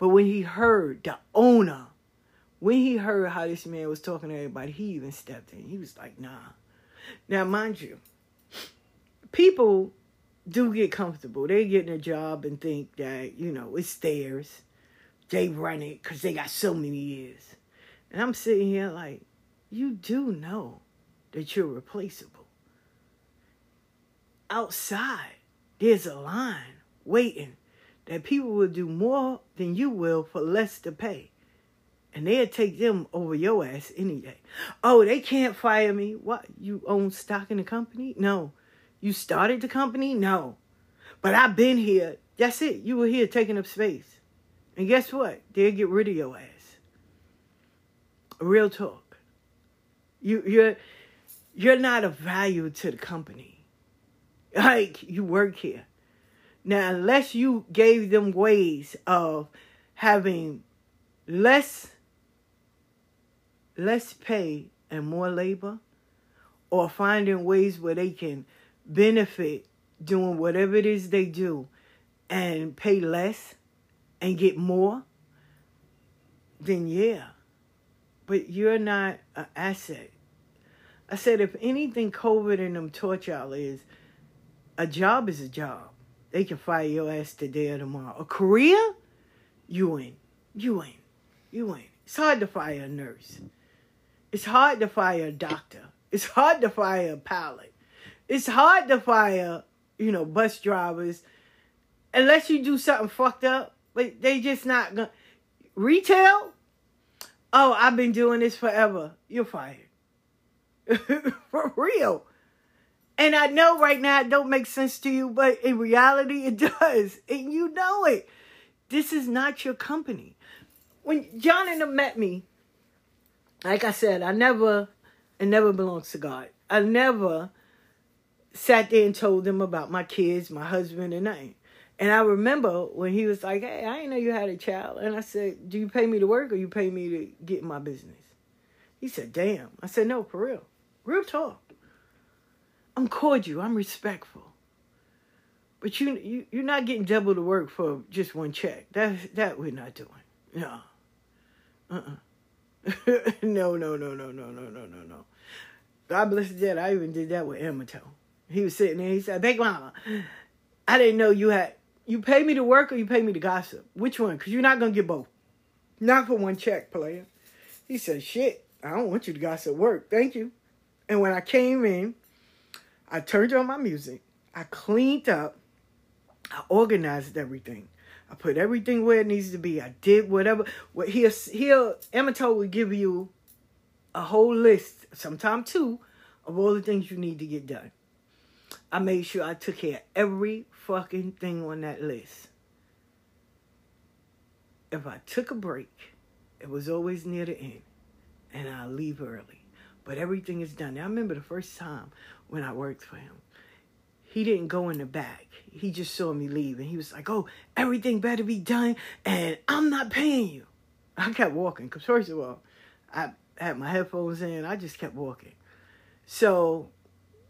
But when he heard the owner, when he heard how this man was talking to everybody, he even stepped in. He was like, nah. Now, mind you, people do get comfortable. They get in a job and think that, you know, it's theirs. They run it because they got so many years. And I'm sitting here like, you do know that you're replaceable. Outside, there's a line waiting that people will do more than you will for less to pay. And they'll take them over your ass any day. Oh, they can't fire me. What? You own stock in the company? No. You started the company? No. But I've been here. That's it. You were here taking up space. And guess what? They'll get rid of your ass. Real talk. You you're you're not of value to the company. Like you work here. Now unless you gave them ways of having less less pay and more labor or finding ways where they can benefit doing whatever it is they do and pay less and get more, then yeah. But you're not an asset. I said, if anything COVID and them taught y'all is a job is a job. They can fire your ass today or tomorrow. A career, you ain't. You ain't. You ain't. It's hard to fire a nurse. It's hard to fire a doctor. It's hard to fire a pilot. It's hard to fire, you know, bus drivers unless you do something fucked up. But they just not gonna retail. Oh, I've been doing this forever. You're fired. *laughs* For real. And I know right now it don't make sense to you, but in reality it *laughs* does. And you know it. This is not your company. When John and them met me, like I said, I never, it never belongs to God. I never sat there and told them about my kids, my husband, and nothing. And I remember when he was like, "Hey, I didn't know you had a child," and I said, "Do you pay me to work or you pay me to get my business?" He said, "Damn." I said, "No, for real, real talk. I'm cordial. I'm respectful, but you you you're not getting double the work for just one check. That that we're not doing. No. Uh. uh *laughs* no, no, no, no, no, no, no, no, no. God bless dead. I even did that with Amato. He was sitting there. He said, "Big Mama, I didn't know you had you pay me to work or you pay me to gossip. Which one? Because you're not gonna get both. Not for one check, player." He said, "Shit, I don't want you to gossip work. Thank you." And when I came in, I turned on my music. I cleaned up. I organized everything. I put everything where it needs to be. I did whatever. What here, here, Amato will give you a whole list, sometimes two, of all the things you need to get done. I made sure I took care of every fucking thing on that list. If I took a break, it was always near the end, and I leave early. But everything is done. Now, I remember the first time when I worked for him. He didn't go in the back. He just saw me leave, and he was like, "Oh, everything better be done, and I'm not paying you." I kept walking because first of all, I had my headphones in. I just kept walking. So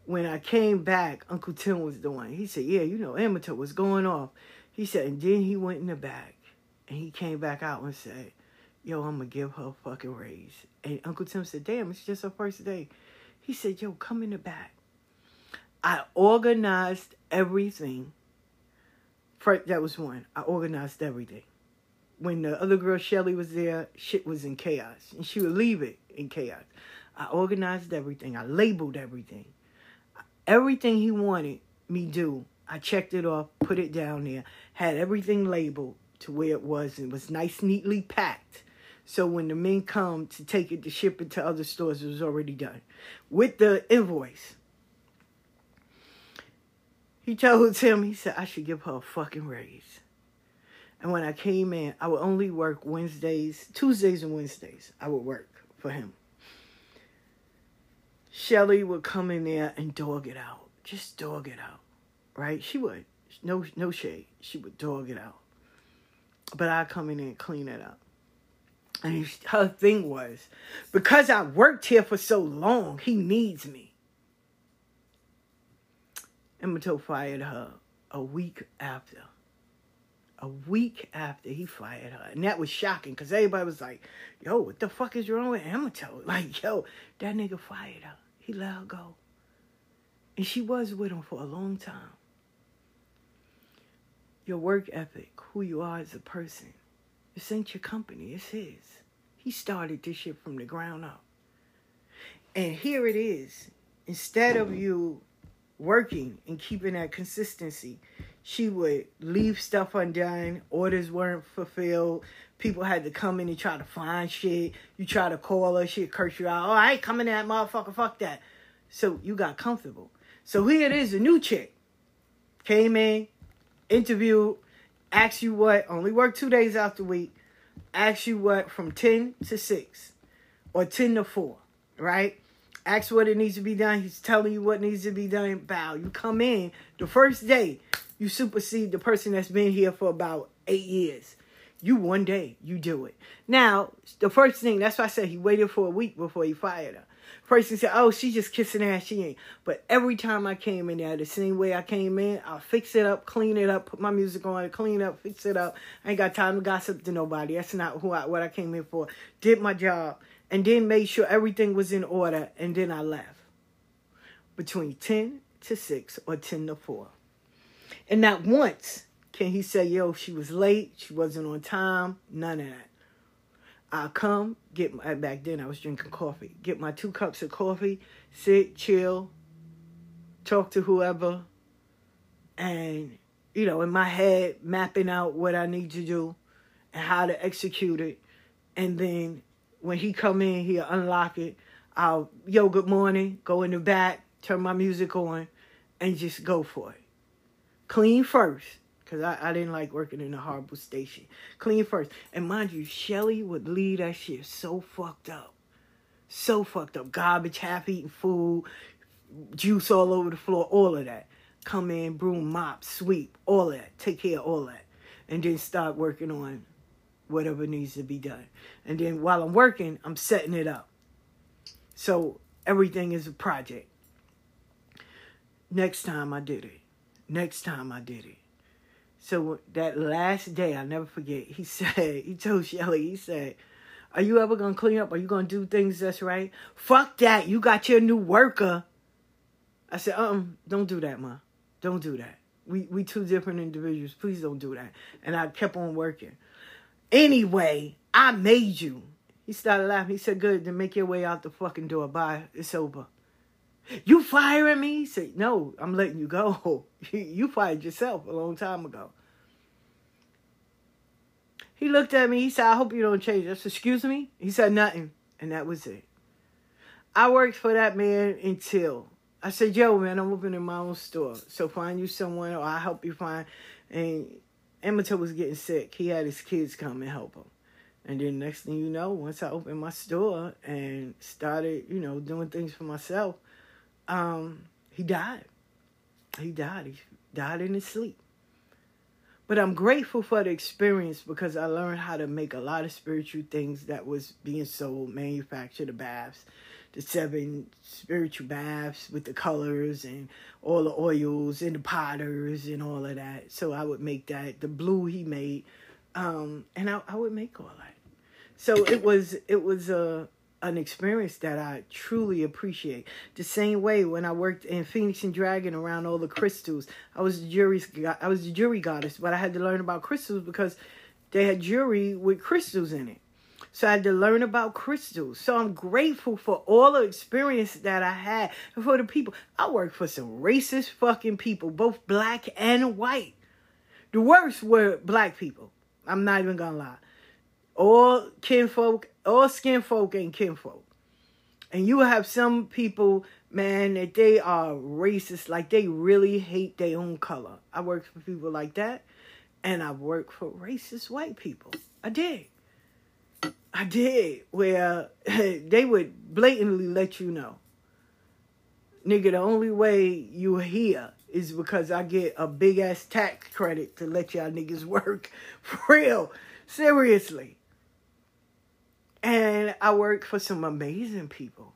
when I came back, Uncle Tim was the one. He said, Yeah, you know, Amato was going off. He said, and then he went in the back and he came back out and said, Yo, I'm gonna give her a fucking raise. And Uncle Tim said, Damn, it's just her first day. He said, Yo, come in the back. I organized everything. That was one. I organized everything. When the other girl Shelly was there, shit was in chaos. And she would leave it in chaos. I organized everything. I labeled everything everything he wanted me do. I checked it off, put it down there, had everything labeled to where it was. It was nice, neatly packed. So when the men come to take it to ship it to other stores, it was already done with the invoice. He told him, he said, I should give her a fucking raise. And when I came in, I would only work Wednesdays, Tuesdays and Wednesdays. I would work for him. Shelly would come in there and dog it out. Just dog it out. Right? She would. No no shade. She would dog it out. But I'd come in there and clean it up. And her thing was, because I worked here for so long, he needs me. Amato fired her a week after. A week after he fired her. And that was shocking because everybody was like, yo, what the fuck is wrong with Amato? *laughs* Like, yo, that nigga fired her. He let her go. And she was with him for a long time. Your work ethic, who you are as a person, this ain't your company, it's his. He started this shit from the ground up. And here it is. Instead of you working and keeping that consistency, she would leave stuff undone. Orders weren't fulfilled. People had to come in and try to find shit. You try to call her, she'd curse you out. Oh, I ain't coming that motherfucker. Fuck that. So you got comfortable. So here it is, a new chick. Came in, interviewed, asked you what, only work two days out the week, asked you what from 10 to 6 or 10 to 4, right? Ask what it needs to be done. He's telling you what needs to be done. Bow. You come in the first day, you supersede the person that's been here for about eight years. You one day, you do it. Now, the first thing, that's why I said he waited for a week before he fired her. Person said, oh, she just kissing ass. She ain't. But every time I came in there, the same way I came in, I'll fix it up, clean it up, put my music on, clean up, fix it up. I ain't got time to gossip to nobody. That's not who I, what I came in for. Did my job and then made sure everything was in order and then I left. Between 10 to 6 or 10 to 4. And not once can he say, yo, she was late, she wasn't on time, none of that. I'll come, get my, back then I was drinking coffee, get my two cups of coffee, sit, chill, talk to whoever, and, you know, in my head, mapping out what I need to do and how to execute it. And then when he come in, he'll unlock it. I'll, yo, good morning, go in the back, turn my music on, and just go for it. Clean first because I, I didn't like working in a horrible station. Clean first. And mind you, Shelly would leave that shit so fucked up. So fucked up. Garbage, half eaten food, juice all over the floor, all of that. Come in, broom, mop, sweep, all that. Take care of all that. And then start working on whatever needs to be done. And then while I'm working, I'm setting it up. So everything is a project. Next time I did it. Next time I did it. So that last day, I'll never forget, he *laughs* said, he told Shelly, he said, Are you ever gonna clean up? Are you gonna do things that's right? Fuck that. You got your new worker. I said, um, don't do that, ma. Don't do that. We we two different individuals. Please don't do that. And I kept on working. Anyway, I made you. He started laughing. He said, Good, then make your way out the fucking door. Bye. It's over. You firing me? He said, No, I'm letting you go. *laughs* you fired yourself a long time ago. He looked at me. He said, I hope you don't change. I said, Excuse me? He said, Nothing. And that was it. I worked for that man until I said, Yo, man, I'm opening my own store. So find you someone or I'll help you find. And Emmett was getting sick. He had his kids come and help him. And then next thing you know, once I opened my store and started, you know, doing things for myself, um, he died. He died. He died in his sleep. But I'm grateful for the experience because I learned how to make a lot of spiritual things that was being sold, manufactured, the baths, the seven spiritual baths with the colors and all the oils and the potters and all of that. So I would make that. The blue he made, um, and I, I would make all that. So it was it was a an experience that I truly appreciate. The same way when I worked in Phoenix and Dragon around all the crystals, I was the I was the jury goddess, but I had to learn about crystals because they had jewelry with crystals in it. So I had to learn about crystals. So I'm grateful for all the experience that I had and for the people. I worked for some racist fucking people, both black and white. The worst were black people. I'm not even gonna lie. All kinfolk all skin folk ain't kinfolk. And you have some people, man, that they are racist, like they really hate their own color. I worked for people like that, and I worked for racist white people. I did. I did, where *laughs* they would blatantly let you know. Nigga, the only way you are here is because I get a big ass tax credit to let y'all niggas *laughs* work. For real. Seriously. And I work for some amazing people.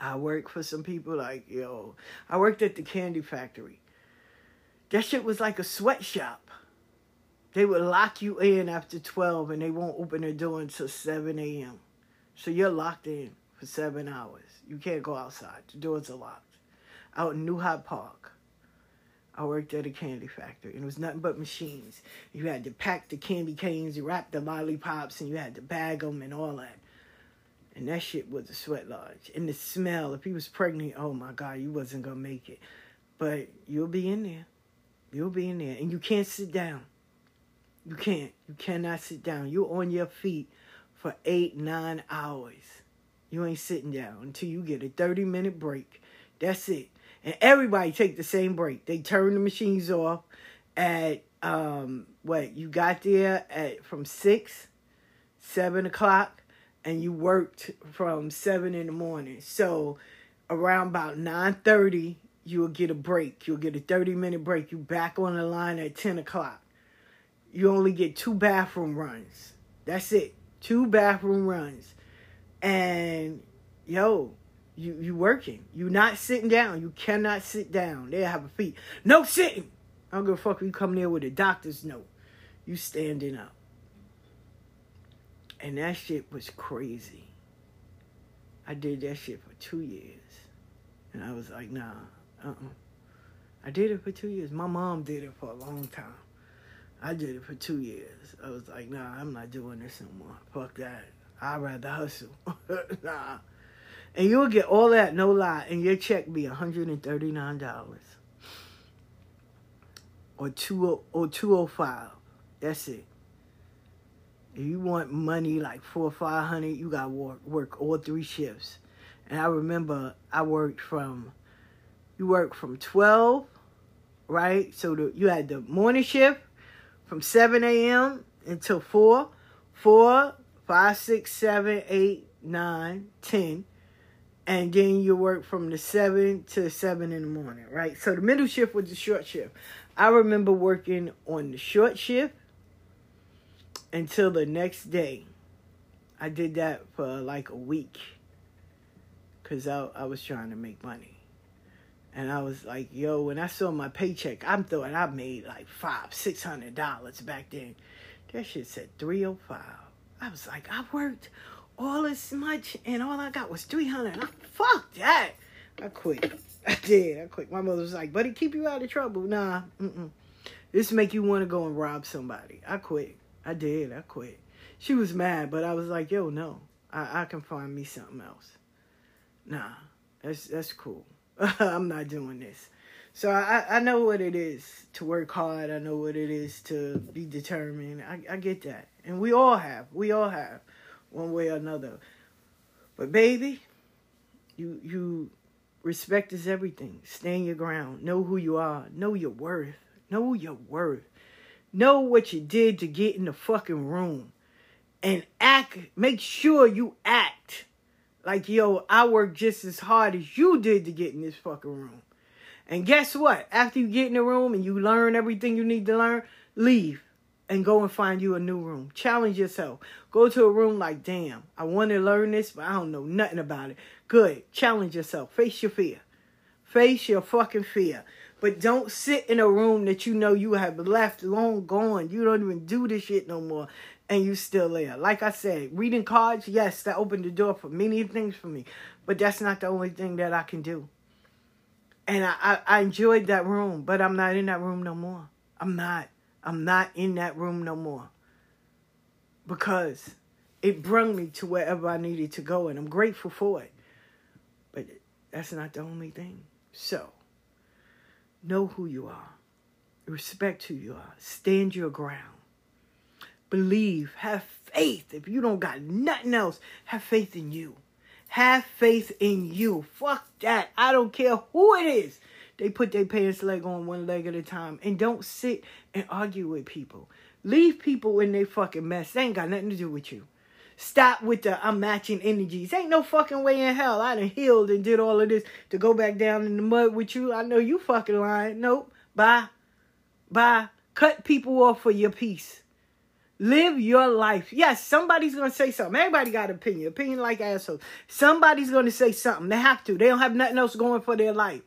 I work for some people like, yo, I worked at the candy factory. That shit was like a sweatshop. They would lock you in after 12 and they won't open their door until 7 a.m. So you're locked in for seven hours. You can't go outside. The doors are locked. Out in New Hyde Park. I worked at a candy factory, and it was nothing but machines. You had to pack the candy canes, you wrap the lollipops, and you had to bag them and all that. And that shit was a sweat lodge. And the smell, if he was pregnant, oh my God, you wasn't gonna make it. But you'll be in there. You'll be in there. And you can't sit down. You can't. You cannot sit down. You're on your feet for eight, nine hours. You ain't sitting down until you get a 30 minute break. That's it. And everybody take the same break. They turn the machines off at um what you got there at from six, seven o'clock, and you worked from seven in the morning. So around about nine thirty, you'll get a break. You'll get a 30 minute break. You back on the line at 10 o'clock. You only get two bathroom runs. That's it. Two bathroom runs. And yo, you you working. You not sitting down. You cannot sit down. They have a feet. No sitting. I don't give a fuck if you come there with a doctor's note. You standing up. And that shit was crazy. I did that shit for two years. And I was like, nah, uh-uh. I did it for two years. My mom did it for a long time. I did it for two years. I was like, nah, I'm not doing this anymore. Fuck that. I'd rather hustle. *laughs* nah. And you'll get all that, no lie, and your check be $139. Or two oh, or oh five. That's it. If you want money like four or five hundred, you gotta work work all three shifts. And I remember I worked from you work from 12, right? So the, you had the morning shift from 7 a.m. until 4, 4, 5, 6, 7, 8, 9, 10. And then you work from the 7 to 7 in the morning, right? So the middle shift was the short shift. I remember working on the short shift until the next day. I did that for like a week because I, I was trying to make money. And I was like, yo, when I saw my paycheck, I'm throwing I made like five, six hundred dollars back then. That shit said three oh five. I was like, I worked all this much and all I got was three hundred. Fuck that. I quit. *laughs* I did. I quit. My mother was like, buddy, keep you out of trouble. Nah, mm-mm. This make you want to go and rob somebody. I quit. I did. I quit. She was mad, but I was like, yo, no. I, I can find me something else. Nah, that's that's cool. *laughs* I'm not doing this. So I, I know what it is to work hard. I know what it is to be determined. I, I get that. And we all have. We all have one way or another. But baby, you you respect is everything. Stand your ground. Know who you are. Know your worth. Know your worth. Know what you did to get in the fucking room. And act make sure you act like, yo, I worked just as hard as you did to get in this fucking room. And guess what? After you get in the room and you learn everything you need to learn, leave and go and find you a new room. Challenge yourself. Go to a room like, damn, I want to learn this, but I don't know nothing about it. Good. Challenge yourself. Face your fear. Face your fucking fear. But don't sit in a room that you know you have left long gone. You don't even do this shit no more and you still there. Like I said, reading cards, yes, that opened the door for many things for me, but that's not the only thing that I can do. And I, I, I enjoyed that room, but I'm not in that room no more. I'm not. I'm not in that room no more. Because it brought me to wherever I needed to go, and I'm grateful for it. But that's not the only thing. So, know who you are, respect who you are, stand your ground believe, have faith. If you don't got nothing else, have faith in you. Have faith in you. Fuck that. I don't care who it is. They put their pants leg on one leg at a time. And don't sit and argue with people. Leave people in their fucking mess. They ain't got nothing to do with you. Stop with the I'm matching energies. Ain't no fucking way in hell. I done healed and did all of this to go back down in the mud with you. I know you fucking lying. Nope. Bye. Bye. Cut people off for your peace. Live your life. Yes, somebody's gonna say something. Everybody got opinion. Opinion like assholes. Somebody's gonna say something. They have to. They don't have nothing else going for their life.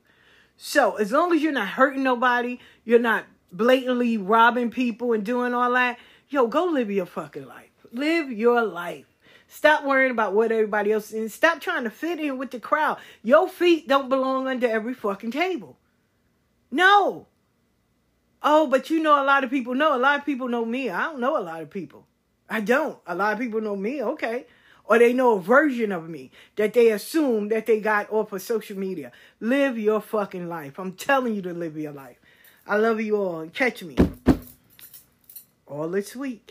So as long as you're not hurting nobody, you're not blatantly robbing people and doing all that, yo, go live your fucking life. Live your life. Stop worrying about what everybody else is. Stop trying to fit in with the crowd. Your feet don't belong under every fucking table. No. Oh, but you know a lot of people know. A lot of people know me. I don't know a lot of people. I don't. A lot of people know me, okay. Or they know a version of me that they assume that they got off of social media. Live your fucking life. I'm telling you to live your life. I love you all. Catch me all this week.